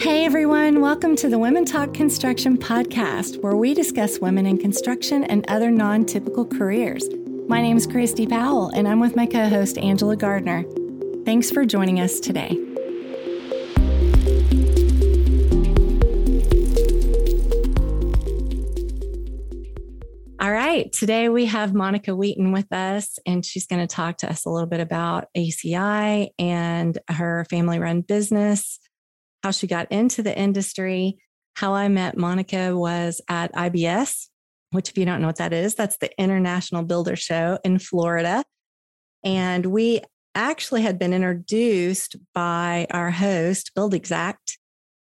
Hey everyone, welcome to the Women Talk Construction podcast, where we discuss women in construction and other non typical careers. My name is Christi Powell, and I'm with my co host, Angela Gardner. Thanks for joining us today. All right, today we have Monica Wheaton with us, and she's going to talk to us a little bit about ECI and her family run business how she got into the industry. How I met Monica was at IBS, which, if you don't know what that is, that's the International Builder Show in Florida. And we actually had been introduced by our host, Buildxact.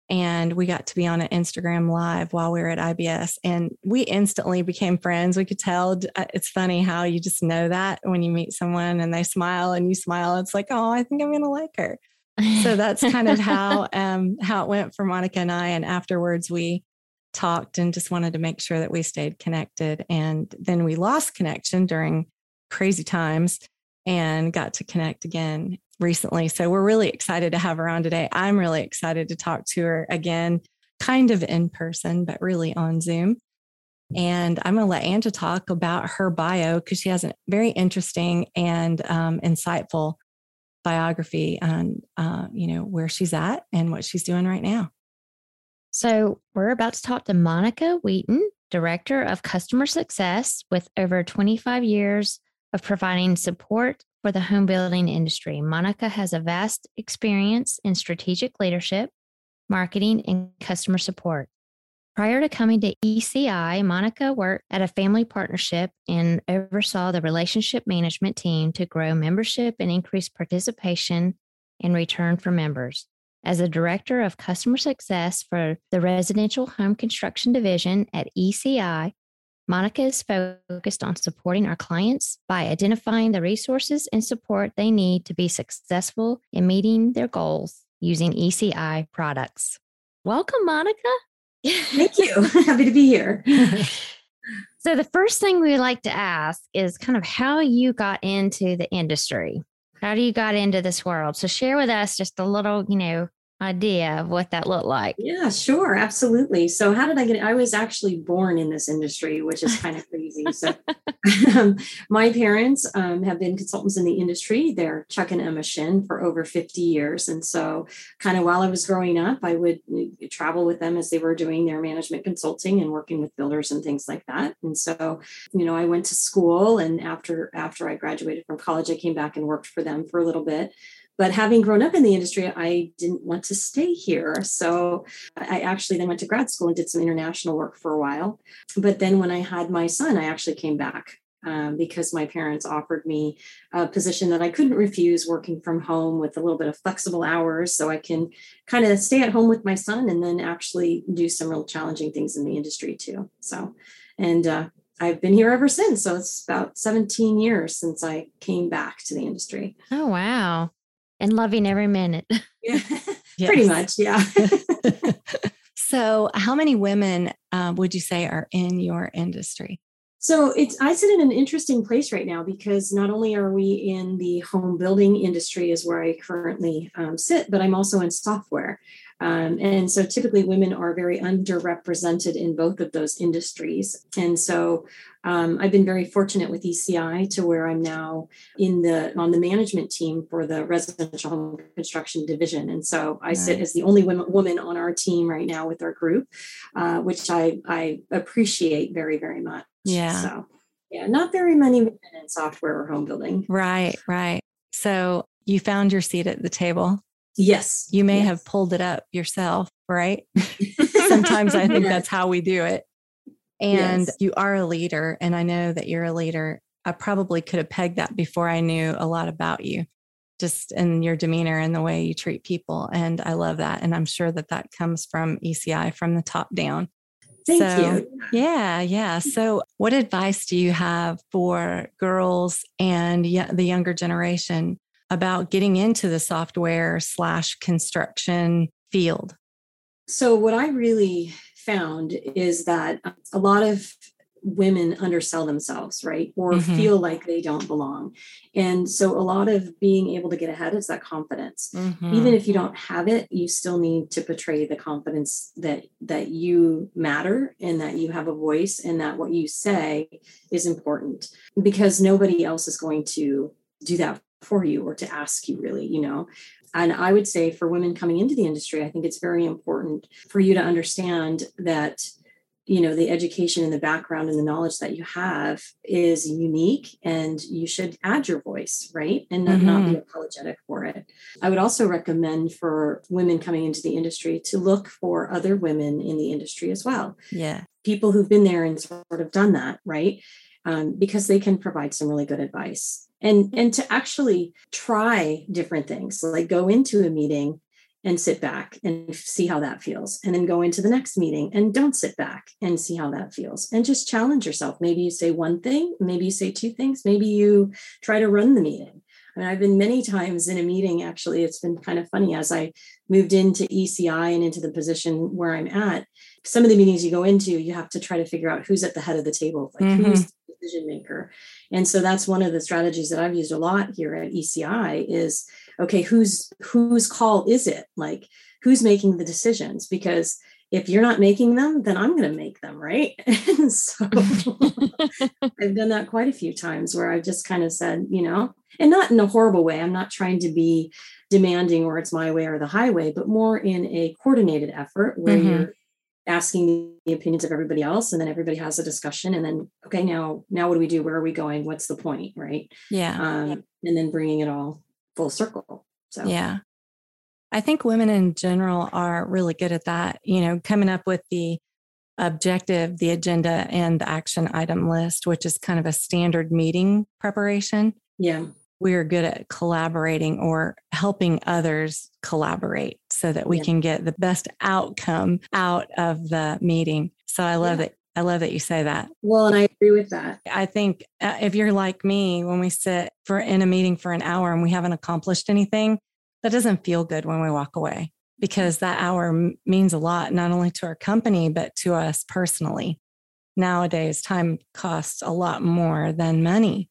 And we got to be on an Instagram live while we were at IBS. And we instantly became friends. We could tell uh, it's funny how you just know that when you meet someone and they smile and you smile. It's like, oh, I think I'm going to like her so that's kind of how um, how it went for Monica and I. And afterwards, we talked and just wanted to make sure that we stayed connected. And then we lost connection during crazy times and got to connect again recently. So we're really excited to have her on today. I'm really excited to talk to her again, kind of in person, but really on Zoom. And I'm going to let Anja talk about her bio because she has a very interesting and um, insightful biography on, uh, you know, where she's at and what she's doing right now. So we're about to talk to Monica Wheaton, Director of Customer Success with over 25 years of providing support for the home building industry. Monica has a vast experience in strategic leadership, marketing, and customer support. Prior to coming to ECI, Monica worked at a family partnership and oversaw the relationship management team to grow membership and increase participation in return for members. As a director of customer success for the residential home construction division at ECI, Monica is focused on supporting our clients by identifying the resources and support they need to be successful in meeting their goals using ECI products. Welcome, Monica. Thank you. Happy to be here. so, the first thing we like to ask is kind of how you got into the industry. How do you got into this world? So, share with us just a little, you know, idea of what that looked like. Yeah, sure, absolutely. So, how did I get? I was actually born in this industry, which is kind of crazy. So, um, my parents um, have been consultants in the industry. They're Chuck and Emma Shinn for over 50 years, and so kind of while I was growing up, I would uh, travel with them as they were doing their management consulting and working with builders and things like that. And so, you know, I went to school, and after after I graduated from college, I came back and worked for them for a little bit but having grown up in the industry i didn't want to stay here so i actually then went to grad school and did some international work for a while but then when i had my son i actually came back um, because my parents offered me a position that I couldn't refuse working from home with a little bit of flexible hours so I can kind of stay at home with my son and then actually do some real challenging things in the industry too. So, and uh, I've been here ever since. So it's about 17 years since I came back to the industry. Oh, wow and loving every minute. Yeah, pretty much. Yeah. so, how many women uh, would you say are in your industry? So it's I sit in an interesting place right now because not only are we in the home building industry is where I currently um, sit, but I'm also in software. Um, and so typically women are very underrepresented in both of those industries. And so um, I've been very fortunate with ECI to where I'm now in the on the management team for the residential home construction division. And so I sit as the only women, woman on our team right now with our group, uh, which I, I appreciate very, very much. Yeah. So yeah, not very many women in software or home building. Right, right. So you found your seat at the table. Yes. You may yes. have pulled it up yourself, right? Sometimes I think that's how we do it. And yes. you are a leader, and I know that you're a leader. I probably could have pegged that before I knew a lot about you, just in your demeanor and the way you treat people. And I love that. And I'm sure that that comes from ECI from the top down. Thank so, you. Yeah, yeah. So, what advice do you have for girls and the younger generation about getting into the software slash construction field? So, what I really found is that a lot of women undersell themselves, right? Or Mhm. feel like they don't belong. And so a lot of being able to get ahead is that confidence. Mhm. Even if you don't have it, you still need to portray the confidence that that you matter and that you have a voice and that what you say is important because nobody else is going to do that for you or to ask you really, you know. And I would say for women coming into the industry, I think it's very important for you to understand that you know the education and the background and the knowledge that you have is unique and you should add your voice right? And not, not be mm-hmm. apologetic for it. I would also recommend for women coming into the industry to look for other women in the industry as well. Yeah. people who've been there and sort of done that right um, because they can provide some really good advice and and to actually try different things like go into a meeting and sit back and see how that feels and then go into the next meeting and don't sit back and see how that feels and just challenge yourself maybe you say one thing maybe you say two things maybe you try to run the meeting I mean, I've been many times in a meeting, actually, it's been kind of funny as I moved into ECI and into the position where I'm at. Some of the meetings you go into, you have to try to figure out who's at the head of the table, like Mhm. who's decision maker. And so that's one of the strategies that I've used a lot here at ECI is okay, whose whose call is it? Like who's making the decisions? Because if you're not making them, then I'm going to make them, right? And so I've done that quite a few times where I've just kind of said, you know, and not in a horrible way. I'm not trying to be demanding or it's my way or the highway, but more in a coordinated effort where Mhm. you're asking the opinions of everybody else and then everybody has a discussion and then okay now now what do we do where are we going what's the point right Yeah. um and then bringing it all full circle so Yeah. I think women in general are really good at that, you know, coming up with the objective, the agenda, and the action item list, which is kind of a standard meeting preparation. yeah We're good at collaborating or helping others collaborate so that we Yeah. can get the best outcome out of the meeting. So I love Yeah. that. I love that you say that. well and i agree with that I think uh, if you're like me, when we sit for in a meeting for an hour and we haven't accomplished anything, that doesn't feel good when we walk away because that hour m- means a lot, not only to our company, but to us personally. Nowadays, time costs a lot more than money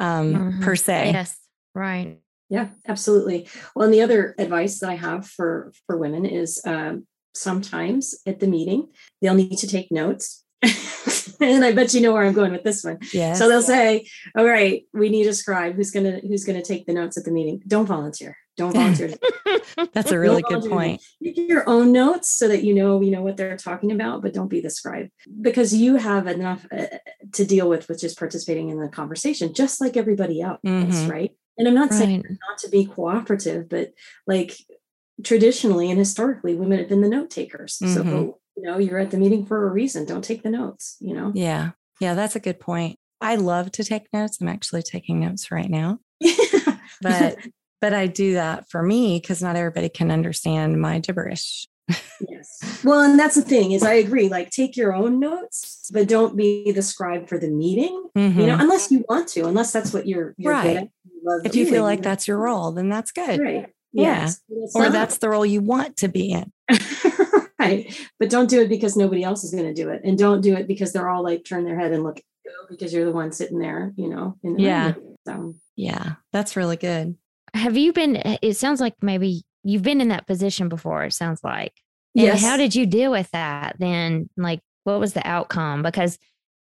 um, Mhm. per se. Yes. Right. Yeah, absolutely. Well, and the other advice that I have for for women is um, sometimes at the meeting they'll need to take notes, and I bet you know where I'm going with this one. Yes. So they'll say, "All right, we need a scribe who's gonna who's gonna take the notes at the meeting. Don't volunteer. Don't volunteer. That's a really good point. Make your own notes so that you know you know what they're talking about, but don't be the scribe because you have enough uh, to deal with with just participating in the conversation, just like everybody else, Mhm. right? And I'm not saying not to be cooperative, but like traditionally and historically, women have been the note takers. So Mhm. You know, you're at the meeting for a reason. Don't take the notes. You know. Yeah. Yeah. That's a good point. I love to take notes. I'm actually taking notes right now. But but I do that for me because not everybody can understand my gibberish. yes. Well, and that's the thing is I agree. Like take your own notes, but don't be the scribe for the meeting. You know, Mhm. unless you want to, unless that's what you're, you're good Right. you If you feel like that's your role, then that's good. right. Yeah. Yes. Or that's the role you want to be in. Right. But don't do it because nobody else is going to do it. And don't do it because they're all like turn their head and look you because you're the one sitting there, you know, in the Yeah. room. So Yeah, that's really good. Have you been? It sounds like maybe you've been in that position before. It sounds like. And yes. how did you deal with that then? Like, what was the outcome? Because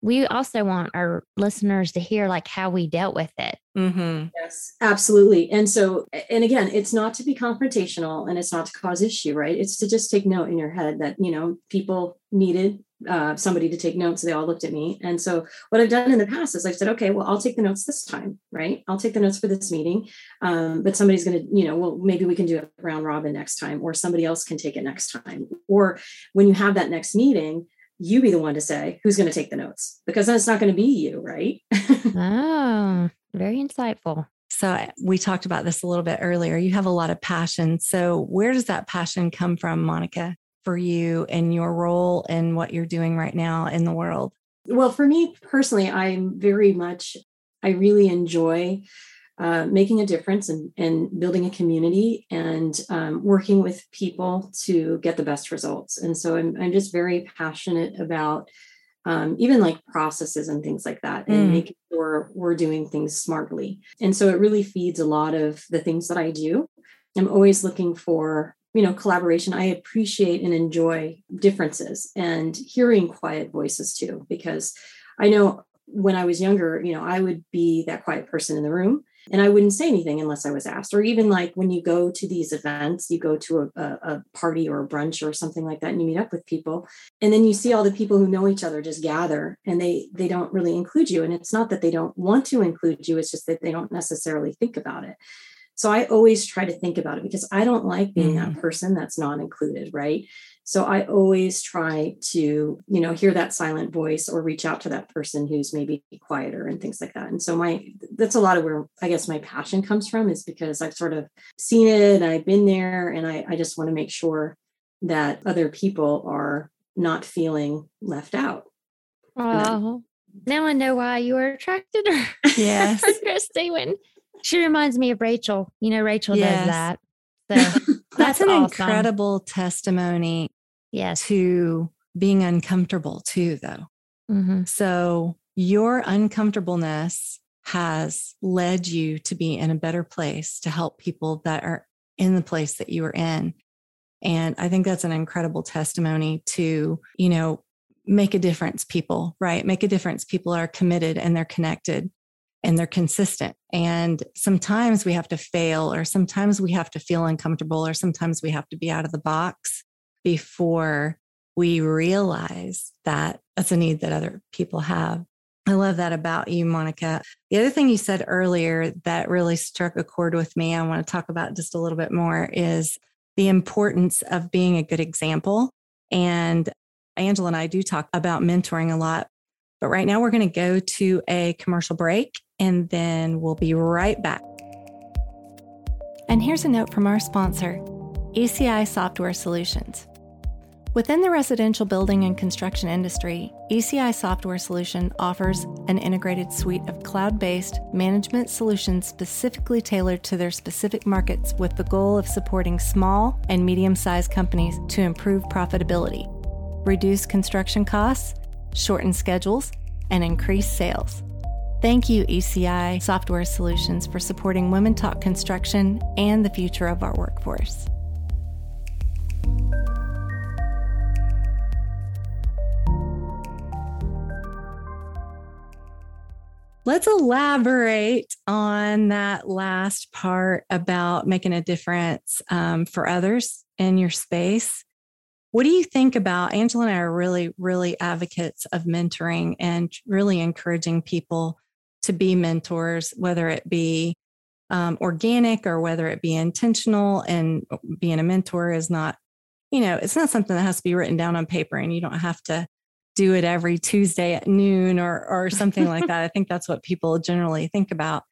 we also want our listeners to hear like how we dealt with it. Mm-hmm. Yes, absolutely. And so, and again, it's not to be confrontational and it's not to cause issue, right? It's to just take note in your head that, you know, people needed uh, somebody to take notes. They all looked at me. And so, what I've done in the past is I've said, okay, well, I'll take the notes this time, right? I'll take the notes for this meeting. Um, but somebody's going to, you know, well, maybe we can do it round robin next time, or somebody else can take it next time. Or when you have that next meeting, you be the one to say who's going to take the notes because then it's not going to be you, right? Oh, very insightful. So we talked about this a little bit earlier. You have a lot of passion. So where does that passion come from, Monica, for you and your role and what you're doing right now in the world? Well, for me personally, I'm very much, I really enjoy uh, making a difference and, and building a community and um, working with people to get the best results. And so I'm, I'm just very passionate about um, even like processes and things like that, and mm. making sure we're doing things smartly. And so it really feeds a lot of the things that I do. I'm always looking for you know collaboration i appreciate and enjoy differences and hearing quiet voices too because i know when i was younger you know i would be that quiet person in the room and i wouldn't say anything unless i was asked or even like when you go to these events you go to a, a, party or a brunch or something like that and you meet up with people and then you see all the people who know each other just gather and they they don't really include you and it's not that they don't want to include you it's just that they don't necessarily think about it so I always try to think about it because I don't like being mm-hmm. that person that's not included, right? So I always try to, you know, hear that silent voice or reach out to that person who's maybe quieter and things like that. And so my that's a lot of where I guess my passion comes from is because I've sort of seen it, I've been there, and I, I just want to make sure that other people are not feeling left out. Oh, now I know why you were attracted to her. Yes. Christi when she reminds me of Rachel. You know, Rachel yes. does that. So that's, that's an awesome. incredible testimony yes. to being uncomfortable too, though. Mm-hmm. So your uncomfortableness has led you to be in a better place to help people that are in the place that you are in. And I think that's an incredible testimony to, you know, make a difference, people, right? Make a difference. People are committed and they're connected and they're consistent. And sometimes we have to fail, or sometimes we have to feel uncomfortable, or sometimes we have to be out of the box before we realize that that's a need that other people have. I love that about you, Monica. The other thing you said earlier that really struck a chord with me, I want to talk about just a little bit more, is the importance of being a good example. And Angela and I do talk about mentoring a lot, but right now we're going to go to a commercial break and then we'll be right back. And here's a note from our sponsor, ECI Software Solutions. Within the residential building and construction industry, ECI Software Solution offers an integrated suite of cloud based management solutions specifically tailored to their specific markets with the goal of supporting small and medium sized companies to improve profitability, reduce construction costs, shorten schedules, and increase sales. Thank you, ECI Software Solutions, for supporting Women Talk Construction and the future of our workforce. Let's elaborate on that last part about making a difference um, for others in your space. What do you think about Angela and I are really, really advocates of mentoring and really encouraging people to be mentors, whether it be um, organic or whether it be intentional. And being a mentor is not, you know, it's not something that has to be written down on paper and you don't have to do it every Tuesday at noon or or something like that. I think that's what people generally think about.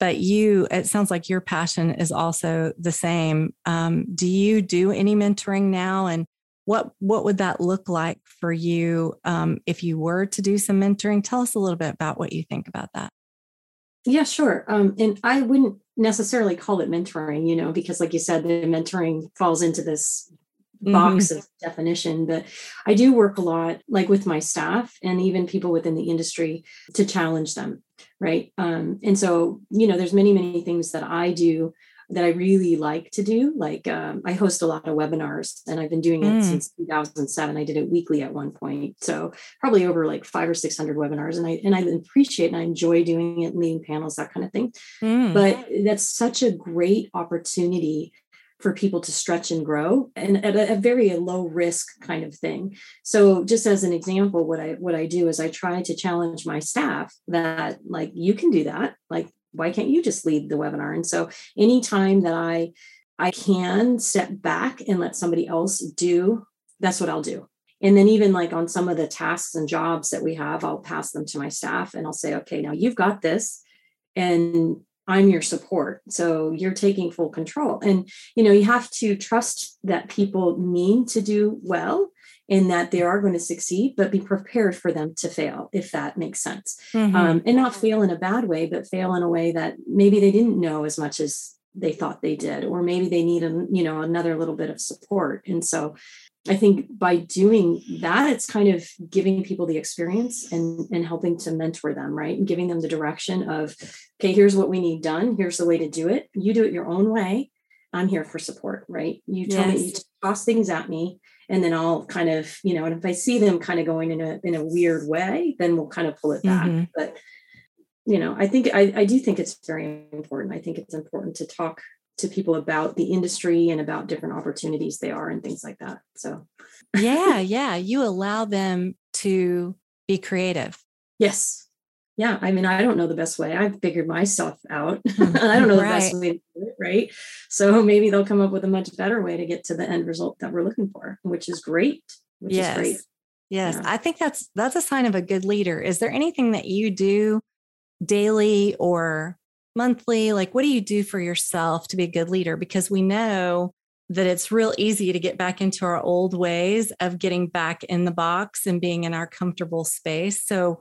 But you, it sounds like your passion is also the same. Um, do you do any mentoring now? And what what would that look like for you um, if you were to do some mentoring tell us a little bit about what you think about that yeah sure um, and i wouldn't necessarily call it mentoring you know because like you said the mentoring falls into this box mm-hmm. of definition but i do work a lot like with my staff and even people within the industry to challenge them right um, and so you know there's many many things that i do that I really like to do. Like um, I host a lot of webinars and I've been doing it mm. since 2007. I did it weekly at one point. So probably over like five or 600 webinars. And I, and I appreciate and I enjoy doing it, leading panels, that kind of thing. Mm. But that's such a great opportunity for people to stretch and grow and at a, a, very low risk kind of thing. So just as an example what i what i do is i try to challenge my staff that like you can do that. Like why can't you just lead the webinar? And so anytime that i i can step back and let somebody else do that's what i'll do. And then even like on some of the tasks and jobs that we have i'll pass them to my staff and i'll say okay now you've got this. And i'm your support so you're taking full control and you know you have to trust that people mean to do well in that they are going to succeed, but be prepared for them to fail, if that makes sense. Mm-hmm. Um, and not fail in a bad way, but fail in a way that maybe they didn't know as much as they thought they did, or maybe they need a, you know, another little bit of support. And so I think by doing that, it's kind of giving people the experience and, and helping to mentor them, right? And giving them the direction of, okay, here's what we need done. Here's the way to do it. You do it your own way. I'm here for support, right? You tell yes. me, you toss things at me, and then I'll kind of, you know, and if I see them kind of going in a in a weird way, then we'll kind of pull it back. Mm-hmm. But you know, I think I, I do think it's very important. I think it's important to talk to people about the industry and about different opportunities they are and things like that. So, yeah, yeah, you allow them to be creative. Yes. Yeah. I mean, I don't know the best way. I've figured myself out. Hmm, I don't know the best way to do it. Right. So maybe they'll come up with a much better way to get to the end result that we're looking for, which is great. Which yes. is great. Yes. Yeah. I think that's that's a sign of a good leader. Is there anything that you do daily or monthly? Like, what do you do for yourself to be a good leader? Because we know that it's real easy to get back into our old ways of getting back in the box and being in our comfortable space. So,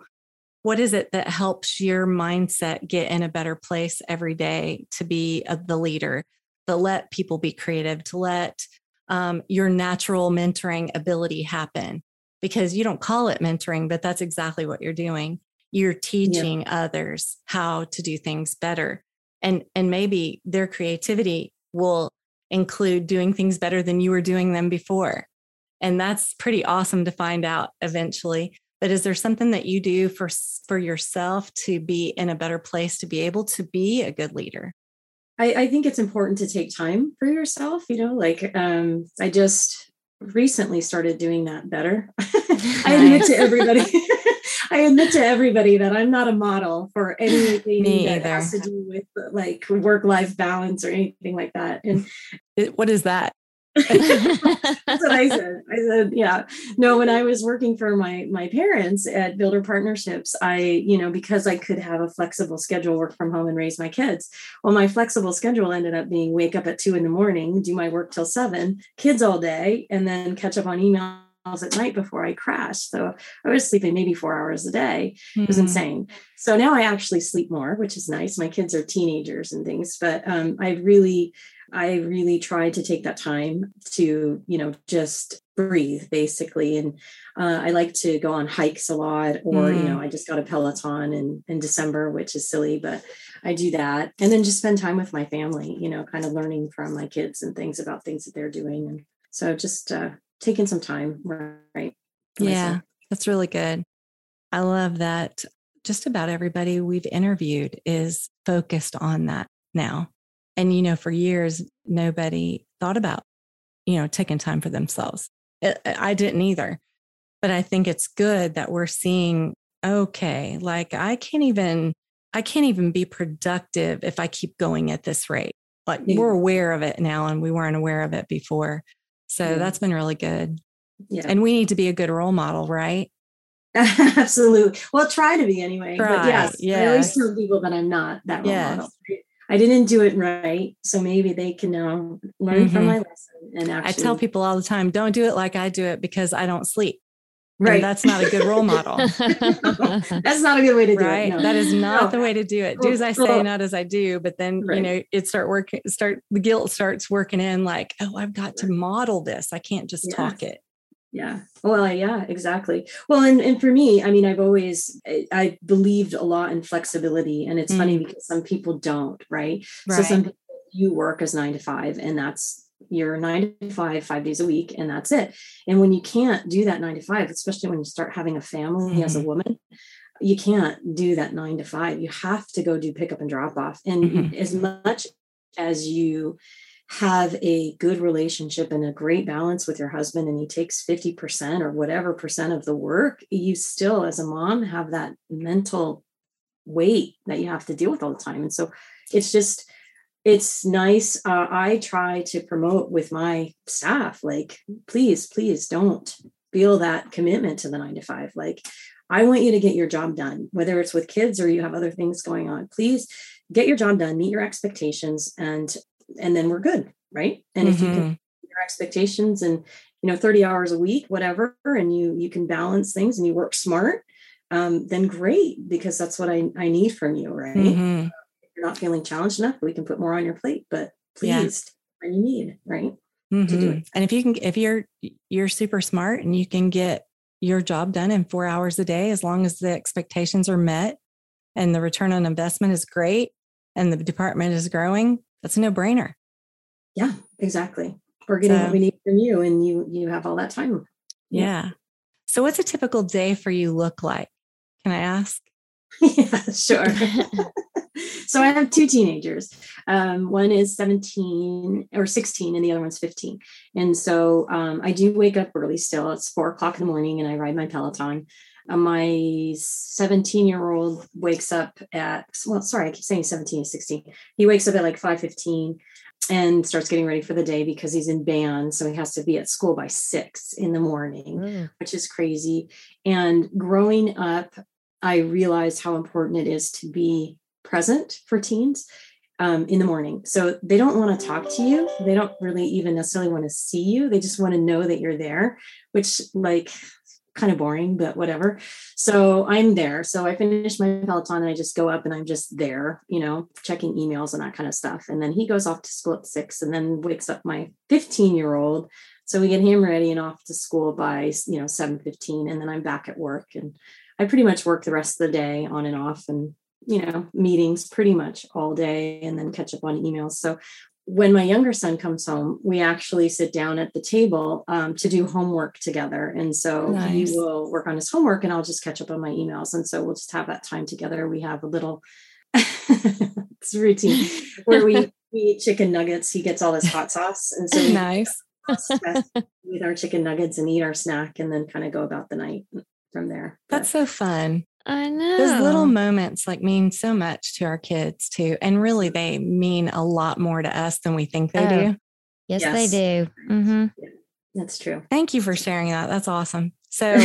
what is it that helps your mindset get in a better place every day to be a, the leader, to let people be creative, to let um, your natural mentoring ability happen? Because you don't call it mentoring, but that's exactly what you're doing you're teaching yeah. others how to do things better. And and maybe their creativity will include doing things better than you were doing them before. And that's pretty awesome to find out eventually. But is there something that you do for for yourself to be in a better place to be able to be a good leader? I, I think it's important to take time for yourself you know like um, i just recently started doing that better. I admit to everybody I admit to everybody that I'm not a model for anything that either. has to do with like work life balance or anything like that. And what is that? That's what I said. I said, yeah. No, when I was working for my my parents at Builder Partnerships, I, you know, because I could have a flexible schedule, work from home and raise my kids. Well, my flexible schedule ended up being wake up at two in the morning, do my work till seven, kids all day, and then catch up on email at night before I crashed. So I was sleeping maybe four hours a day. It was mm-hmm. insane. So now I actually sleep more, which is nice. My kids are teenagers and things, but um, I really, I really tried to take that time to, you know, just breathe basically. And uh, I like to go on hikes a lot, or, mm. you know, mm. I just got a Peloton in, in December, which is silly, but I do that. And then just spend time with my family, you know, kind of learning from my kids and things about things that they're doing. And so just uh, taking some time, right? Yeah, myself. that's really good. I love that just about everybody we've interviewed is focused on that now. And, you know, for years, nobody thought about, you know, taking time for themselves. I didn't either. But I think it's good that we're seeing, okay, like I can't even, I can't even be productive if I keep going at this rate. Like yeah. we're aware of it now and we weren't aware of it before. So that's been really good. Yeah. And we need to be a good role model, right? Absolutely. Well, try to be anyway. Try. But yes, yeah. I always tell people that I'm not that role yes. model. I didn't do it right. So maybe they can now learn mm-hmm. from my lesson. And actually, I tell people all the time, don't do it like I do it because I don't sleep. Right. And that's not a good role model. that's not a good way to do right? it. No. That is not no. the way to do it. Do as I say, not as I do. But then, right. you know, it start working, start the guilt starts working in like, oh, I've got to model this. I can't just yes. talk it. Yeah. Well, yeah, exactly. Well, and, and for me, I mean, I've always, I believed a lot in flexibility and it's mm. funny because some people don't, right? right? So some you work as nine to five and that's you're nine to five, five days a week, and that's it. And when you can't do that nine to five, especially when you start having a family mm-hmm. as a mm-hmm. woman, you can't do that nine to five. You have to go do pickup and drop off. And mm-hmm. as much as you have a good relationship and a great balance with your husband and he takes 50% or whatever percent of the work, you still, as a mom, have that mental weight that you have to deal with all the time. And so it's just, it's nice. Uh, I try to promote with my staff, like, please, please don't feel that commitment to the nine to five. Like, I want you to get your job done, whether it's with kids or you have other things going on. Please get your job done, meet your expectations, and and then we're good, right? And mm-hmm. if you can mm-hmm. your expectations and you know 30 hours a week, whatever, and you you can balance things and you work smart, um, then great because that's what I I need from you, right? Mm-hmm you're not feeling challenged enough, we can put more on your plate, but please yeah. when you need, right? mm-hmm. to do it. And if you can, if you're you're super smart and you can get your job done in four hours a day, as long as the expectations are met and the return on investment is great and the department is growing, that's a no brainer. Yeah, exactly. We're getting so, what we need from you, and you you have all that time. Yeah. yeah. So, what's a typical day for you look like? Can I ask? yeah, sure. so I have two teenagers. Um, one is 17 or 16, and the other one's 15. And so um, I do wake up early still. It's four o'clock in the morning, and I ride my Peloton. Uh, my 17 year old wakes up at, well, sorry, I keep saying 17 and 16. He wakes up at like 5 15 and starts getting ready for the day because he's in band. So he has to be at school by six in the morning, mm. which is crazy. And growing up, I realized how important it is to be present for teens um, in the morning. So they don't want to talk to you. They don't really even necessarily want to see you. They just want to know that you're there, which, like, kind of boring, but whatever. So I'm there. So I finish my Peloton and I just go up and I'm just there, you know, checking emails and that kind of stuff. And then he goes off to school at six and then wakes up my 15 year old. So we get him ready and off to school by, you know, 7 15. And then I'm back at work and I pretty much work the rest of the day on and off and you know meetings pretty much all day and then catch up on emails. So when my younger son comes home we actually sit down at the table um, to do homework together. And so nice. he will work on his homework and i'll just catch up on my emails. And so we'll just have that time together. We have a little it's routine where we, we eat chicken nuggets. He gets all this hot sauce. And so nice. with our chicken nuggets and eat our snack and then kind of go about the night from there. That's so fun. I know. Those little moments like mean so much to our kids too. And really they mean a lot more to us than we think they oh, do. Yes, yes, they do. Mm-hmm. Yeah, that's true. Thank you for sharing that. That's awesome. So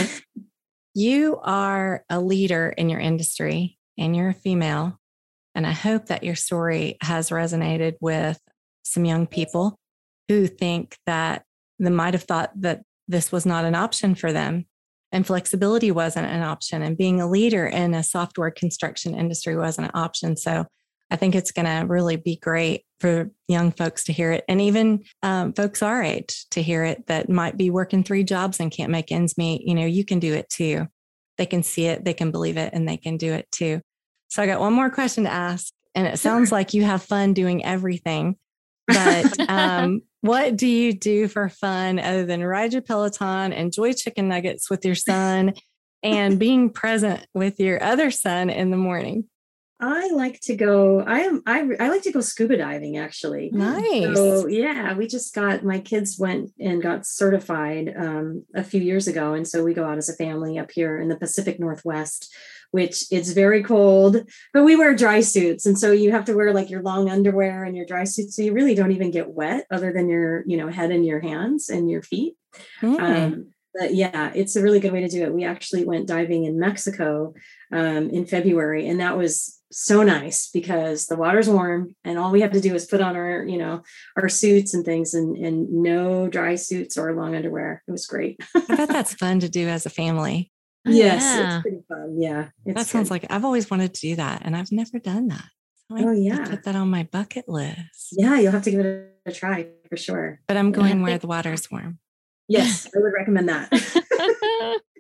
you are a leader in your industry and you're a female. And I hope that your story has resonated with some young people who think that they might have thought that this was not an option for them and flexibility wasn't an option and being a leader in a software construction industry wasn't an option. So i think it's going to really be great for young folks to hear it and even um, folks our age to hear it that might be working three jobs and can't make ends meet. You know you can do it too. They can see it they can believe it and they can do it too. So i got one more question to ask and it sounds like you have fun doing everything but um, what do you do for fun other than ride your Peloton, enjoy chicken nuggets with your son, and being present with your other son in the morning? I like to go. I am. I I like to go scuba diving. Actually, nice. So yeah, we just got my kids went and got certified um, a few years ago, and so we go out as a family up here in the Pacific Northwest which it's very cold, but we wear dry suits. And so you have to wear like your long underwear and your dry suit. So you really don't even get wet other than your, you know, head and your hands and your feet. Mm. Um, but yeah, it's a really good way to do it. We actually went diving in Mexico um, in February, and that was so nice because the water's warm, and all we have to do is put on our, you know, our suits and things, and and no dry suits or long underwear. It was great. I bet that's fun to do as a family. Yes, yeah. it's pretty fun. Yeah. That sounds like I've always wanted to do that and I've never done that. So oh, yeah. Put that on my bucket list. Yeah, you'll have to give it a try for sure. But I'm going yeah, where the water's warm. Yes, I would recommend that.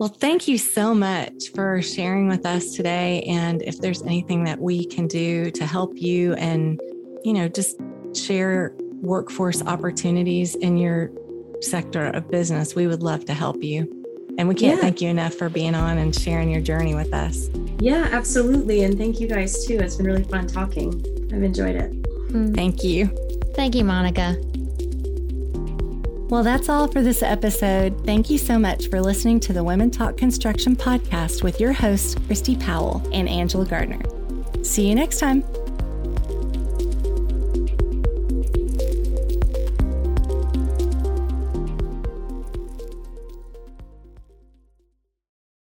well, thank you so much for sharing with us today. And if there's anything that we can do to help you and, you know, just share workforce opportunities in your sector of business, we would love to help you. And we can't yeah. thank you enough for being on and sharing your journey with us. Yeah, absolutely. And thank you guys too. It's been really fun talking. I've enjoyed it. Mm. Thank you. Thank you, Monica. Well, that's all for this episode. Thank you so much for listening to the Women Talk Construction podcast with your hosts, Christi Powell and Angela Gardner. See you next time.